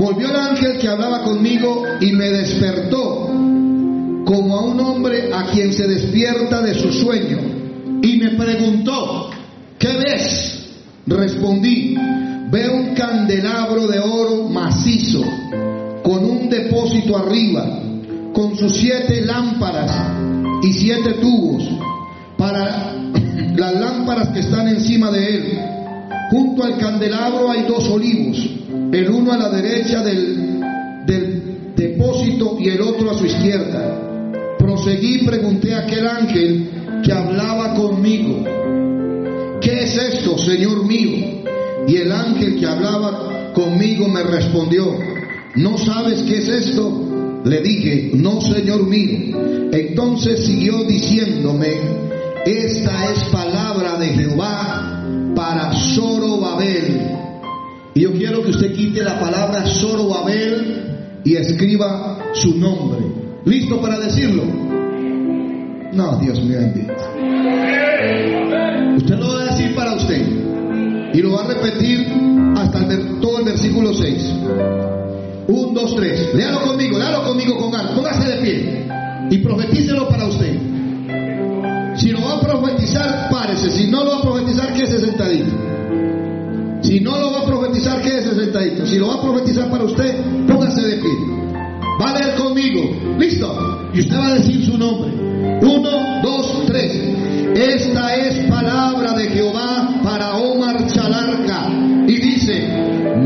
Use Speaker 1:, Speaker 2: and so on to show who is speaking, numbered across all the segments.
Speaker 1: Volvió el ángel que hablaba conmigo y me despertó como a un hombre a quien se despierta de su sueño. Y me preguntó, ¿qué ves? Respondí, veo un candelabro de oro macizo con un depósito arriba, con sus siete lámparas y siete tubos para las lámparas que están encima de él. Junto al candelabro hay dos olivos, el uno a la derecha del, depósito y el otro a su izquierda. Proseguí y pregunté a aquel ángel que hablaba conmigo, ¿qué es esto, Señor mío? Y el ángel que hablaba conmigo me respondió, ¿no sabes qué es esto? Le dije, no, Señor mío. Entonces siguió diciéndome, esta es palabra de Jehová para Zorobabel. Y yo quiero que usted quite la palabra Zorobabel y escriba su nombre. ¿Listo para decirlo? No, Dios mío bendito. Usted lo va a decir para usted. Y lo va a repetir hasta todo el versículo 6. Un, dos, tres. Léalo conmigo, léalo conmigo con ganas. Póngase de pie. Y profetícelo para usted. Si lo va a profetizar, párese. Si no lo va a profetizar, quédese sentadito. Si no lo va a profetizar, Si lo va a profetizar para usted, póngase de pie. Va a leer conmigo. ¿Listo? Y usted va a decir su nombre. Uno, dos, tres. Esta es palabra de Jehová para Omar Chalarca. Y dice,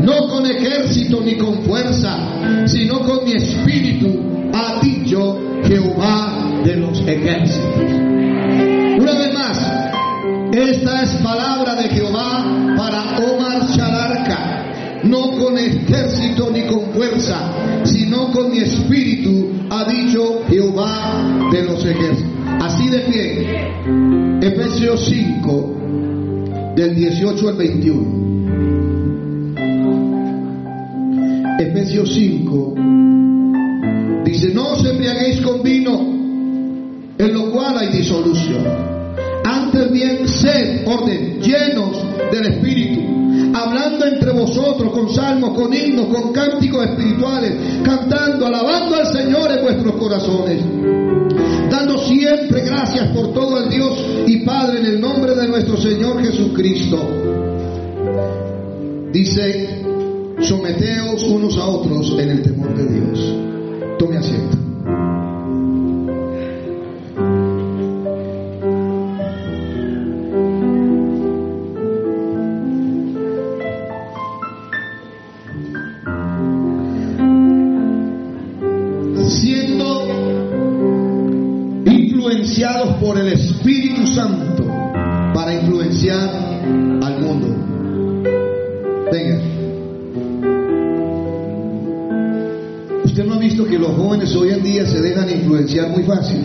Speaker 1: no con ejército ni con fuerza, sino con mi espíritu, ha dicho Jehová de los ejércitos. Una vez más, esta es palabra con ejército ni con fuerza, sino con mi espíritu, ha dicho Jehová de los ejércitos. Así de pie, Efesios 5, del 18 al 21. Efesios 5 dice, no os embriaguéis con vino, en lo cual hay disolución. Antes bien, sed, orden, llenos del Espíritu, hablando entre vosotros con salmos, con himnos, con cánticos espirituales, cantando, alabando al Señor en vuestros corazones, dando siempre gracias por todo al Dios y Padre en el nombre de nuestro Señor Jesucristo. Dice, someteos unos a otros en el temor de Dios. Tome asiento. Influenciados por el Espíritu Santo para influenciar al mundo. Venga. Usted no ha visto que los jóvenes hoy en día se dejan influenciar muy fácil.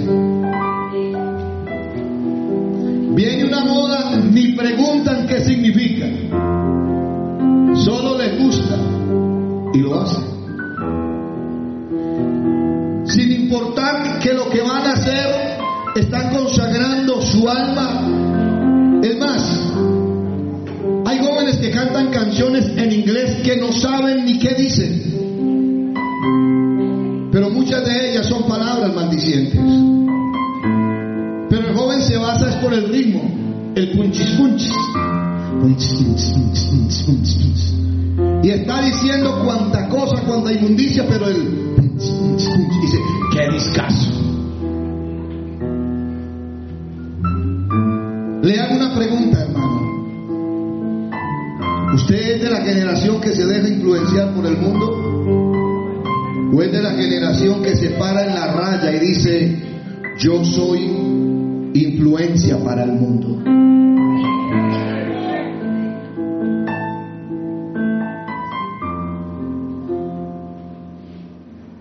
Speaker 1: Y está diciendo cuánta cosa, cuánta inmundicia, pero punchis, dice, qué discazo. Le hago una pregunta, hermano. ¿Usted es de la generación que se deja influenciar por el mundo? ¿O es de la generación que se para en la raya y dice, yo soy influencia para el mundo?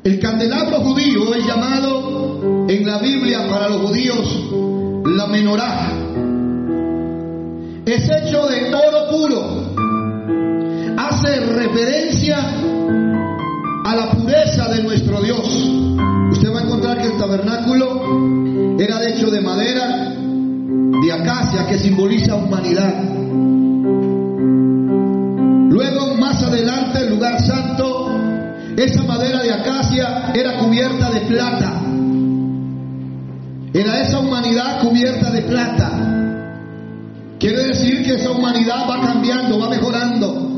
Speaker 1: El candelabro judío es llamado en la Biblia para los judíos la menorá. Es hecho de oro puro. Hace referencia a la pureza de nuestro Dios. Usted va a encontrar que el tabernáculo era hecho de madera, de acacia, que simboliza humanidad. Esa madera de acacia era cubierta de plata. Era esa humanidad cubierta de plata. Quiere decir que esa humanidad va cambiando, va mejorando.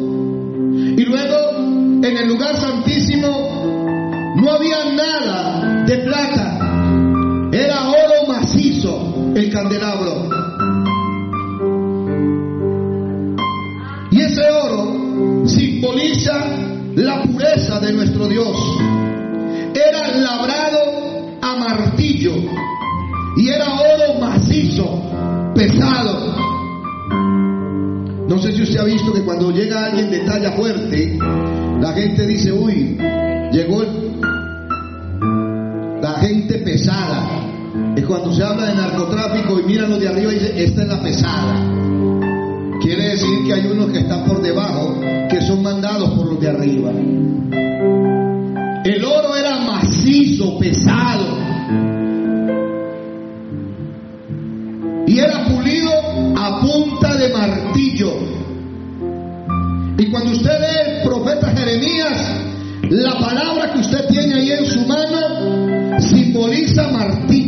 Speaker 1: Y luego, en el lugar santísimo, no había nada de plata. Dios. Era labrado a martillo y era oro macizo, pesado. No sé si usted ha visto que cuando llega alguien de talla fuerte, la gente dice, uy, llegó la gente pesada. Es cuando se habla de narcotráfico y miran los de arriba y dicen, esta es la pesada. Quiere decir que hay unos que están por debajo, que son mandados por los de arriba. Pesado. Y era pulido a punta de martillo. Y cuando usted lee el profeta Jeremías, la palabra que usted tiene ahí en su mano simboliza martillo.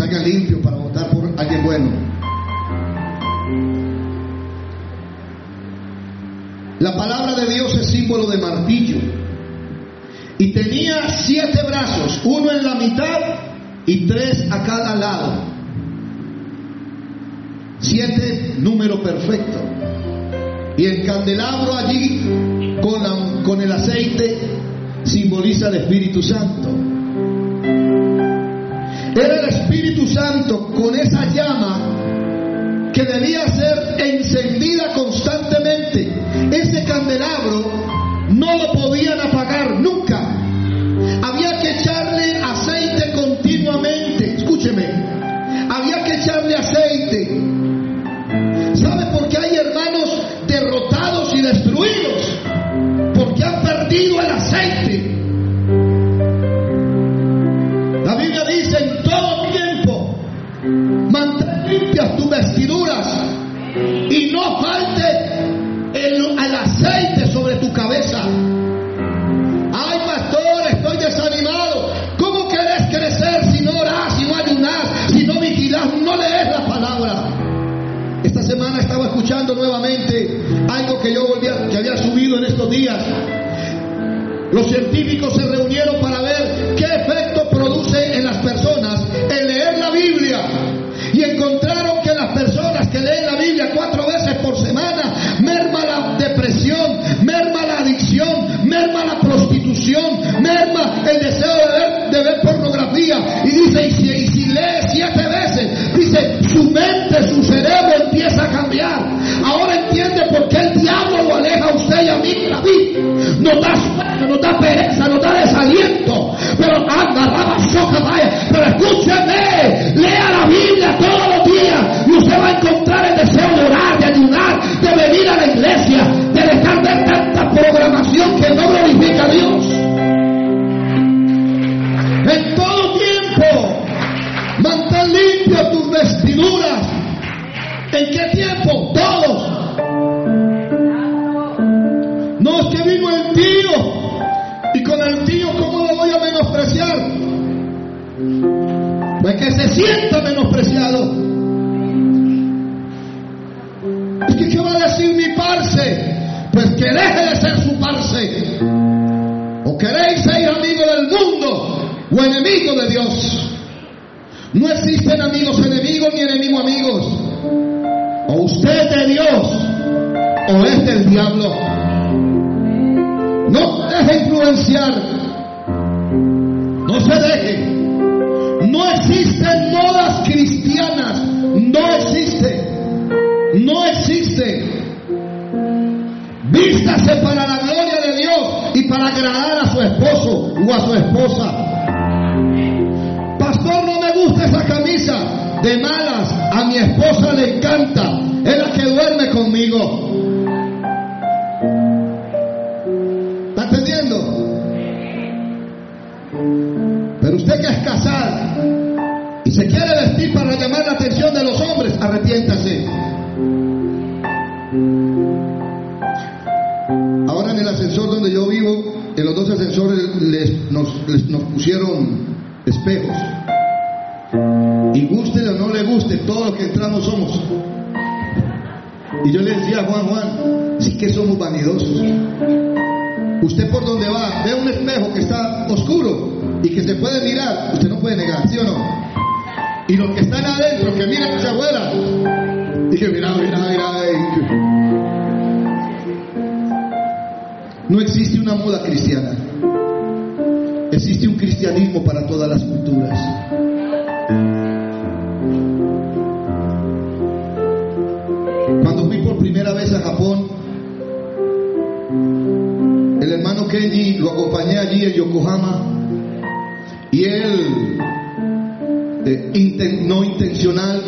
Speaker 1: Salga limpio para votar por alguien bueno. La palabra de Dios es símbolo de martillo. Y tenía siete brazos, uno en la mitad y tres a cada lado. Siete, número perfecto. Y el candelabro allí con, con el aceite simboliza el Espíritu Santo. Era el Espíritu Santo con esa llama que debía ser encendida constantemente. Ese candelabro no lo podían apagar que yo volví a- que había subido en estos días. Los científicos se reunieron para Nos da sueño, nos da pereza, nos da desaliento. Pero anda, raba, soca, vaya. Pero escúcheme, lea la Biblia todos los días y usted va a encontrar el deseo de orar, de ayudar, de venir a la iglesia, de dejar de tanta programación que no glorifica a Dios. En todo tiempo, mantén limpias tus vestiduras. ¿En qué tiempo? Todos. Y con el tío cómo lo voy a menospreciar. Pues que se sienta menospreciado. Es que ¿qué va a decir mi parce? Pues que deje de ser su parce. O queréis ser amigo del mundo o enemigo de Dios. No existen amigos enemigos ni enemigos amigos. O usted es de Dios o es del diablo. No deje influenciar. No se deje. No existen modas cristianas. No existe. No existe. Vístase para la gloria de Dios y para agradar a su esposo o a su esposa. Pastor, no me gusta esa camisa. De malas, a mi esposa le encanta. Es la que duerme conmigo. Pusieron espejos. Y guste o no le guste, todos los que entramos somos. Y yo le decía a Juan, Juan, sí que somos vanidosos. Usted por donde va, ve un espejo que está oscuro y que se puede mirar, usted no puede negar, acompañé allí en Yokohama y él, no intencional,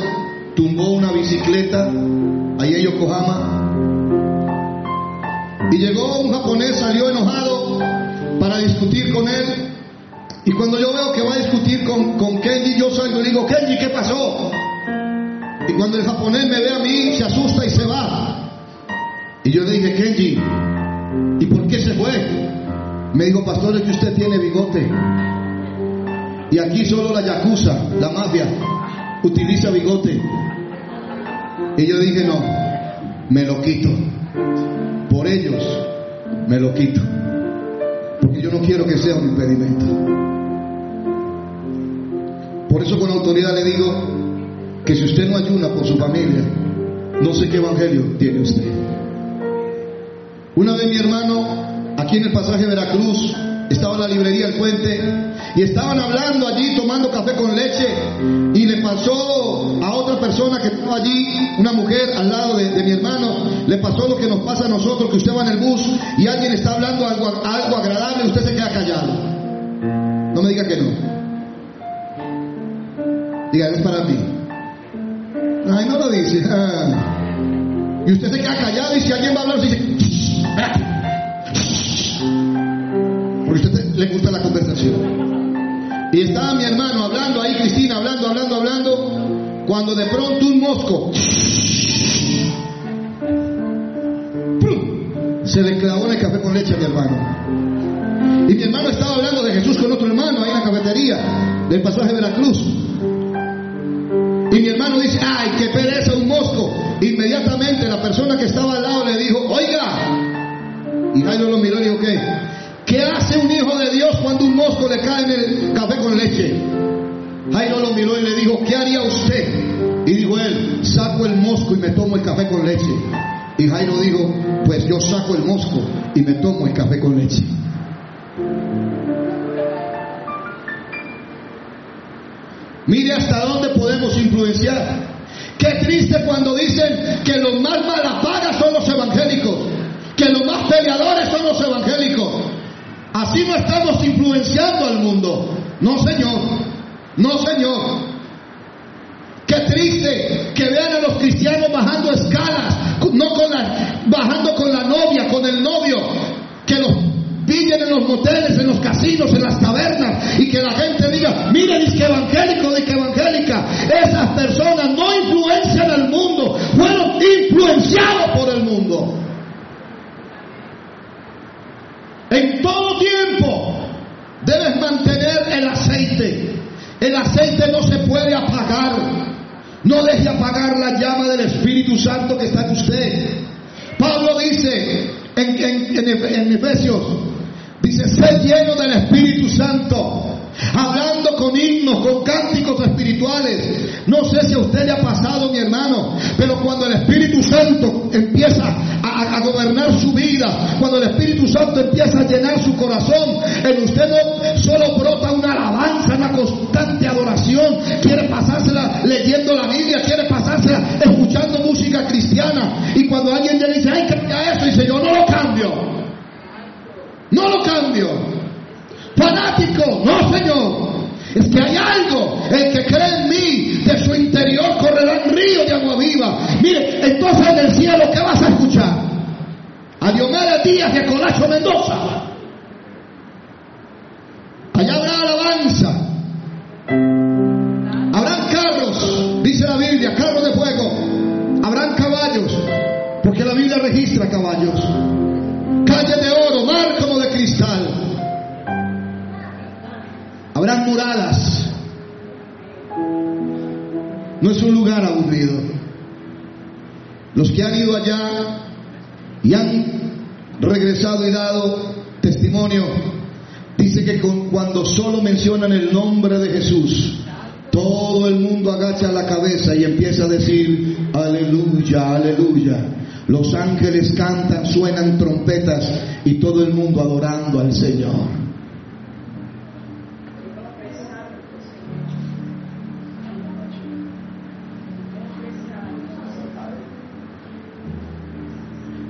Speaker 1: tumbó una bicicleta ahí en Yokohama y llegó un japonés, salió enojado para discutir con él. Por eso con autoridad le digo que si usted no ayuna por su familia, no sé qué evangelio tiene usted. Una vez mi hermano, aquí en el pasaje Veracruz, estaba en la librería El Puente y estaban hablando allí tomando café con leche y le pasó a otra persona que estaba allí, una mujer al lado de, mi hermano, le pasó lo que nos pasa a nosotros, que usted va en el bus y alguien está hablando algo, algo agradable y usted se queda callado. No me diga que no. Diga, es para mí. Ay, no lo dice. Ah. Y usted se queda callado y si alguien va a hablar, se dice, porque a usted le gusta la conversación. Y estaba mi hermano hablando ahí, Cristina, hablando, hablando, hablando, cuando de pronto un mosco se le clavó en el café con leche a mi hermano. Y mi hermano estaba hablando de Jesús con otro hermano ahí en la cafetería del pasaje de Veracruz. Y mi hermano dice, ay, qué pereza un mosco. Inmediatamente la persona que estaba al lado le dijo, oiga. Y Jairo lo miró y dijo, ¿qué? ¿Qué hace un hijo de Dios cuando un mosco le cae en el café con leche? Jairo lo miró y le dijo, ¿qué haría usted? Y dijo él, saco el mosco y me tomo el café con leche. Y Jairo dijo, pues yo saco el mosco y me tomo el café con leche. Mire hasta dónde influenciar. Qué triste cuando dicen que los más malapagas son los evangélicos, que los más peleadores son los evangélicos. Así no estamos influenciando al mundo. No, Señor. No, Señor. Qué triste que vean a los cristianos bajando escalas, no con la, bajando con la novia, con el novio, que los pillen en los moteles, en los casinos, en las tabernas, y que la gente diga, miren, es que evangélico, de que evangélica. Esas personas no influencian al mundo, fueron influenciados por el mundo. En todo tiempo debes mantener el aceite. El aceite no se puede apagar. No deje apagar la llama del Espíritu Santo que está en usted. Pablo dice en, Efesios, dice, sé lleno del Espíritu Santo hablando con himnos, con cánticos espirituales. No sé si a usted le ha pasado, mi hermano, pero cuando el Espíritu Santo empieza a, gobernar su cuando el Espíritu Santo empieza a llenar su corazón, en usted no solo brota una alabanza, una constante adoración, quiere pasársela leyendo la Biblia, quiere pasársela escuchando música cristiana. Y cuando alguien le dice, ay, cambia eso, dice, yo no lo cambio. No lo cambio fanático. No, Señor. Es que hay algo. El que cree en mí, de su interior correrá un río de agua viva. Mire, entonces en el cielo, ¿qué vas a escuchar? a Diomara Díaz y a Colacho Mendoza. Allá habrá alabanza. Habrán carros, dice la Biblia, carros de fuego. Habrán caballos, porque la Biblia registra caballos. Calle de oro, mar como de cristal. Habrán moradas. No es un lugar aburrido. Los que han ido allá y han regresado y dado testimonio, dice que cuando solo mencionan el nombre de Jesús, todo el mundo agacha la cabeza y empieza a decir, aleluya, aleluya. Los ángeles cantan, suenan trompetas y todo el mundo adorando al Señor.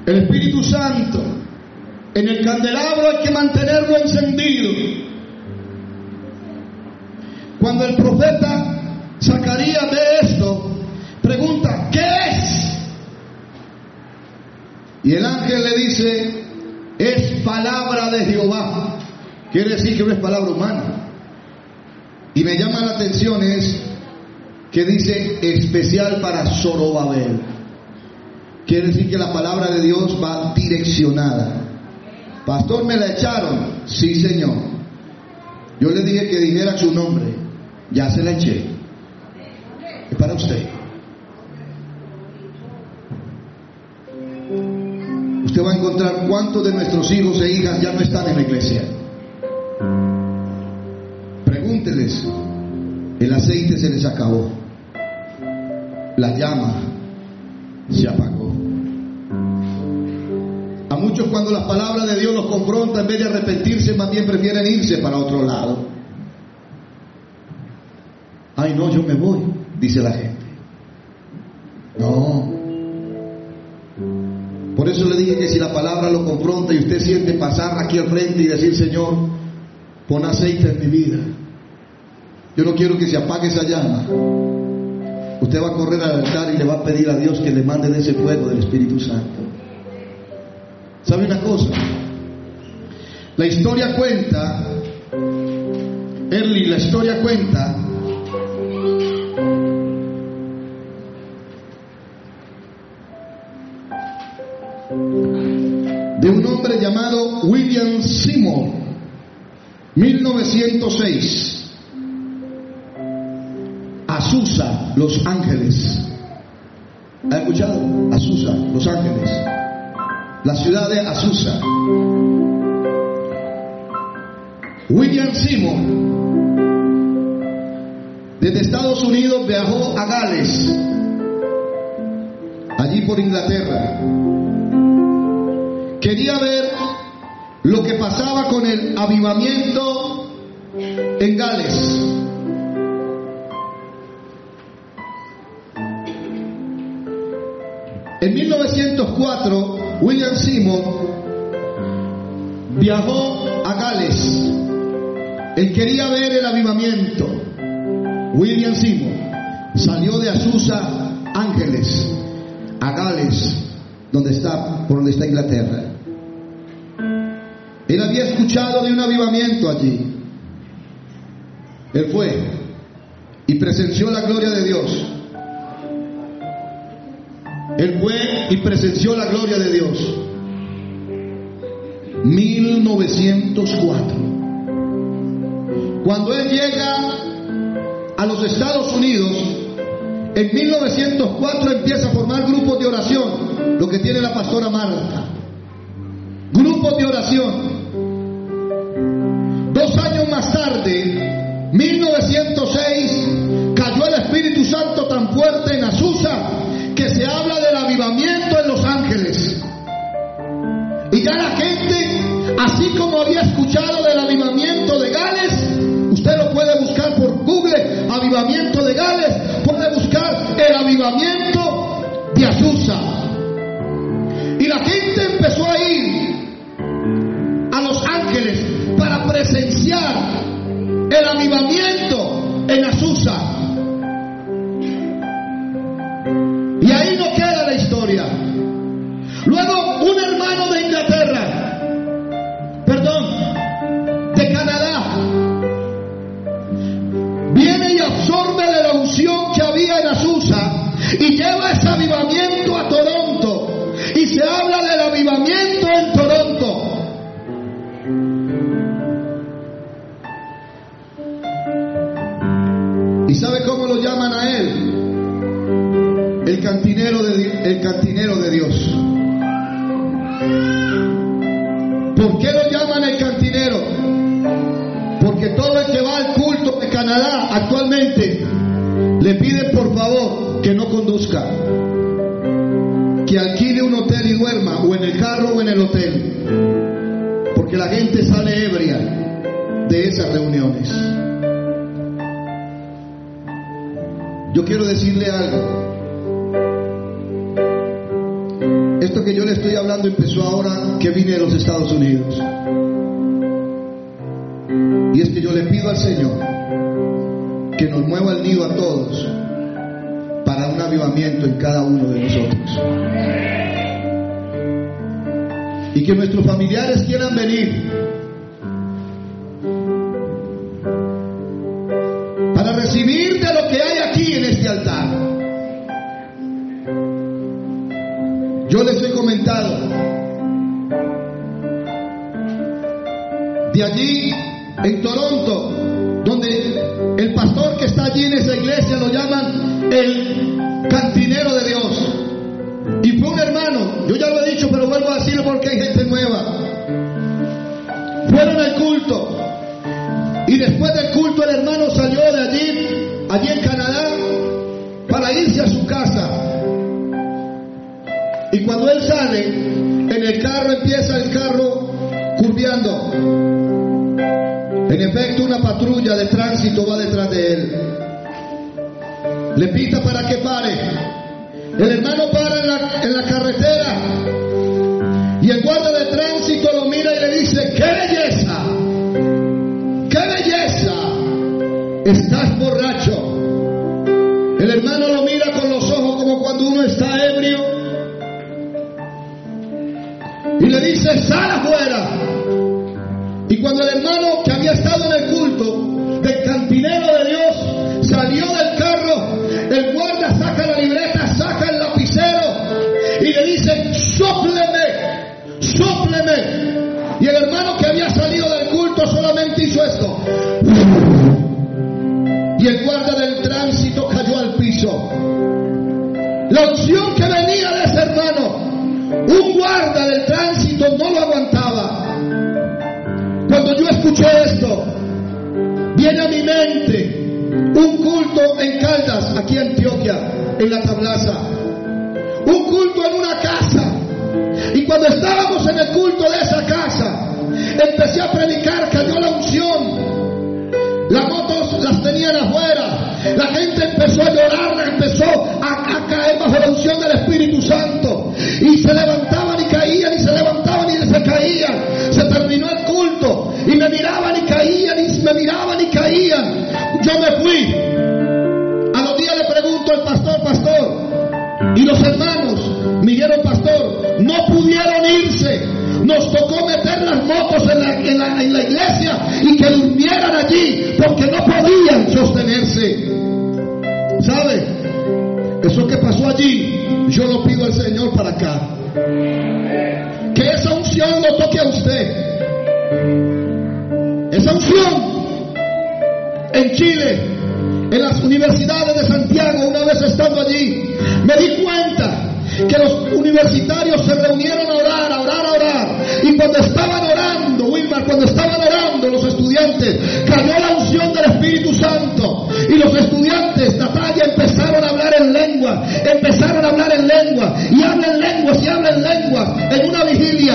Speaker 1: El Espíritu Santo, en el candelabro hay que mantenerlo encendido. Cuando el profeta Zacarías ve esto, pregunta, ¿qué es? Y el ángel le dice, es palabra de Jehová. Quiere decir que no es palabra humana. Y me llama la atención es que dice especial para Zorobabel. Quiere decir que la palabra de Dios va direccionada. Pastor, ¿me la echaron? Sí, Señor. Yo le dije que dijera su nombre. Ya se la eché. Es para usted. Usted va a encontrar cuántos de nuestros hijos e hijas ya no están en la iglesia. Pregúnteles. El aceite se les acabó. La llama se apagó. Muchos cuando las palabras de Dios los confrontan, en vez de arrepentirse, más bien prefieren irse para otro lado. Ay, no, yo me voy, dice la gente. No. Por eso le dije que si la palabra lo confronta y usted siente pasar aquí al frente y decir, Señor, pon aceite en mi vida. Yo no quiero que se apague esa llama. Usted va a correr al altar y le va a pedir a Dios que le mande de ese fuego del Espíritu Santo. ¿Sabe una cosa? La historia cuenta, Erly, la historia cuenta de un hombre llamado William Seymour, 1906. Azusa, Los Ángeles. ¿Ha escuchado? Azusa, Los Ángeles. La ciudad de Azusa. William Seymour, desde Estados Unidos viajó a Gales, allí por Inglaterra. Quería ver lo que pasaba con el avivamiento en Gales. En 1904, William Seymour viajó a Gales. Él quería ver el avivamiento. William Seymour salió de Azusa, Ángeles, a Gales, donde está, por donde está Inglaterra. Él había escuchado de un avivamiento allí. Él fue y presenció la gloria de Dios. Él fue y presenció la gloria de Dios. 1904. Cuando él llega a los Estados Unidos, en 1904 empieza a formar grupos de oración, lo que tiene la pastora Marta. Grupos de oración. Dos años más tarde, 1906, cayó el Espíritu Santo tan fuerte en Azusa que se habla del avivamiento en Los Ángeles. Y ya la gente, así como había escuchado del avivamiento de Gales, usted lo puede buscar por Google, avivamiento de Gales, puede buscar el avivamiento de Azusa. Y la gente empezó a ir a Los Ángeles para presenciar ebria de esas reuniones. Yo quiero decirle algo. Esto que yo le estoy hablando empezó ahora que vine de los Estados Unidos. Y es que yo le pido al Señor que nos mueva el nido a todos para un avivamiento en cada uno de nosotros. Y que nuestros familiares quieran venir de allí en Toronto, donde el pastor que está allí en esa iglesia lo llaman el cantinero de Dios. Y fue un hermano, yo ya lo he dicho, pero vuelvo a decirlo porque hay gente nueva. Fueron al culto. Carro empieza el carro curviando. En efecto, una patrulla de tránsito va detrás de él. Le pita para que pare. Y el hermano que había salido del culto solamente hizo esto. Y el guardia del tránsito cayó al piso. La opción que venía de ese hermano, un guarda del tránsito no lo aguantaba. Cuando yo escuché esto, viene a mi mente un culto en Caldas, aquí en Antioquia, en la tablaza. Un culto en una casa. Y cuando estábamos en el culto de esa casa, empecé a predicar, cayó la unción. Las motos las tenían afuera. La gente empezó a llorar, empezó a, caer bajo la unción del Espíritu Santo. Y se levantaban y caían, y se levantaban y se caían. Se terminó el culto. Y me miraban y caían, y me miraban y caían. Yo me fui. A los días le pregunto al pastor, pastor. Y los hermanos, me dijeron, pastor, no pudieron irse. Nos tocó meter las motos en la, en, la, en la, iglesia y que durmieran allí porque no podían sostenerse. ¿Sabe? Eso que pasó allí, yo lo pido al Señor para acá. Que esa unción lo toque a usted. Esa unción en Chile, en las universidades de Santiago, una vez estando allí, me di cuenta que los universitarios se reunieron a orar, a orar, a orar. Y cuando estaban orando, Wilmar, cuando estaban orando los estudiantes, cayó la unción del Espíritu Santo. Y los estudiantes, Natalia, empezaron a hablar en lengua, empezaron a hablar en lengua, y hablan lenguas, y hablan lenguas, en una vigilia.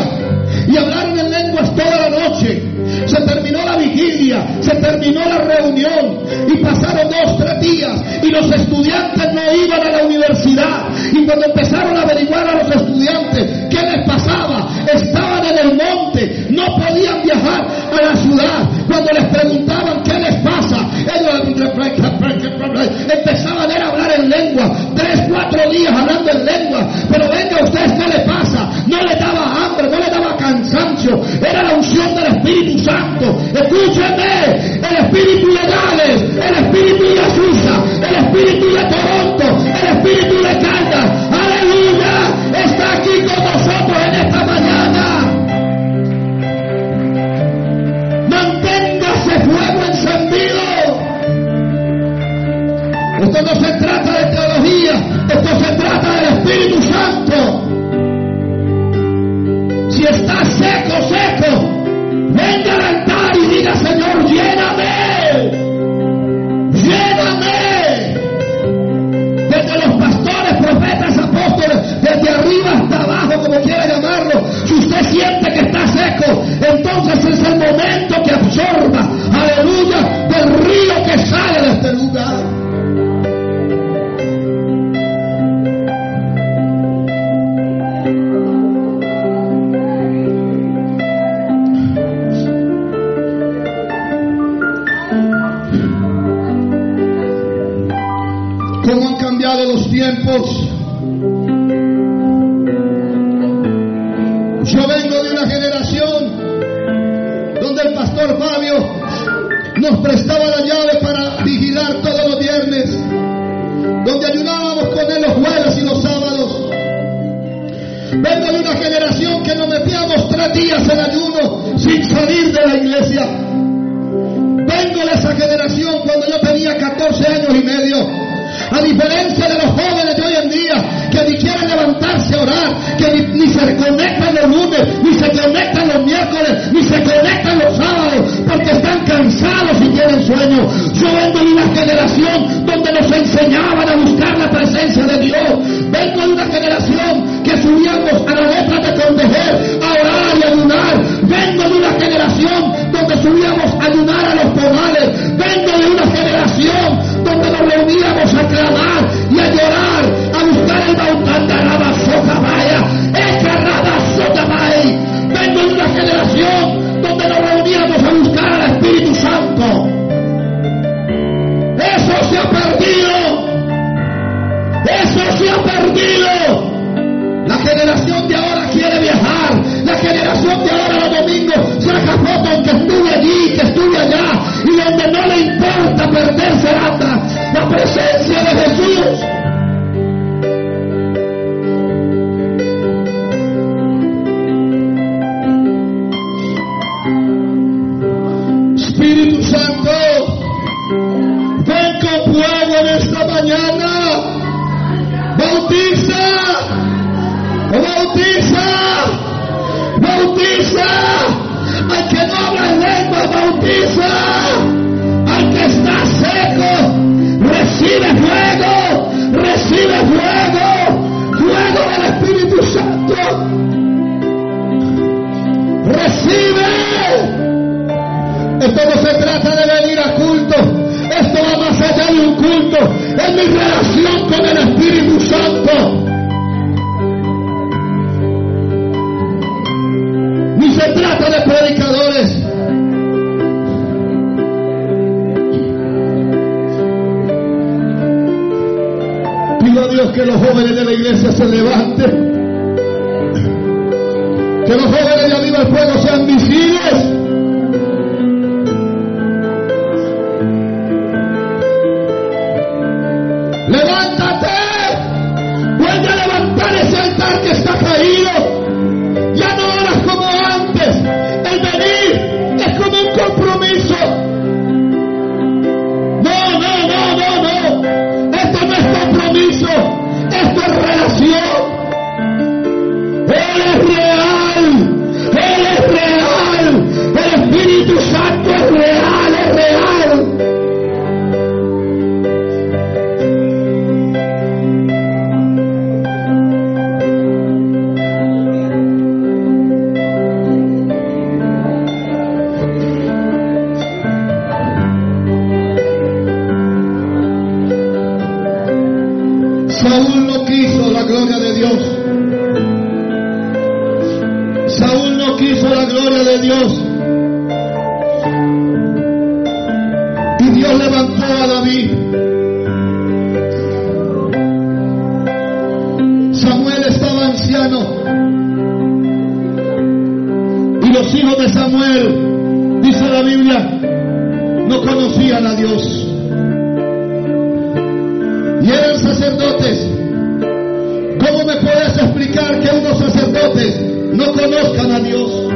Speaker 1: Y hablaron en lenguas toda la noche. Se terminó la vigilia, se terminó la reunión y pasaron dos, tres días y los estudiantes no iban a la universidad. Y cuando empezaron a averiguar a los estudiantes qué les pasaba, estaban en siente que está seco, entonces es el momento Al que no habla lengua, bautiza. Al que está seco, recibe fuego, recibe fuego, fuego del Espíritu Santo. Recibe. Esto no se trata de la iglesia se levante. Que los gloria de Dios. Y Dios levantó a David. Samuel estaba anciano.
Speaker 2: Y los hijos de Samuel, dice la Biblia, no conocían a Dios.
Speaker 1: Y eran sacerdotes. ¿Cómo me puedes explicar que unos sacerdotes no conozcan a Dios?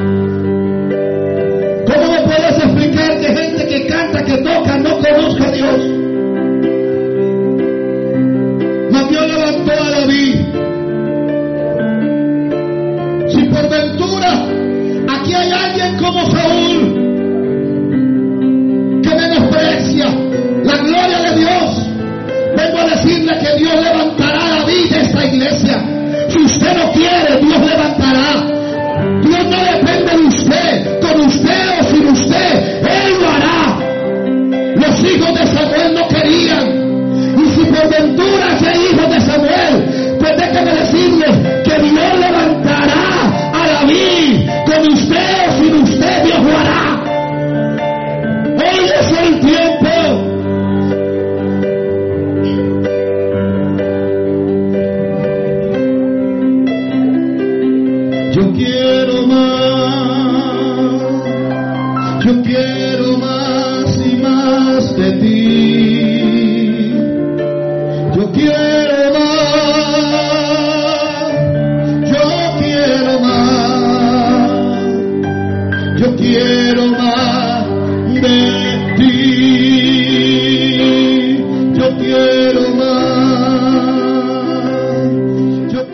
Speaker 1: te toca no conozca a Dios.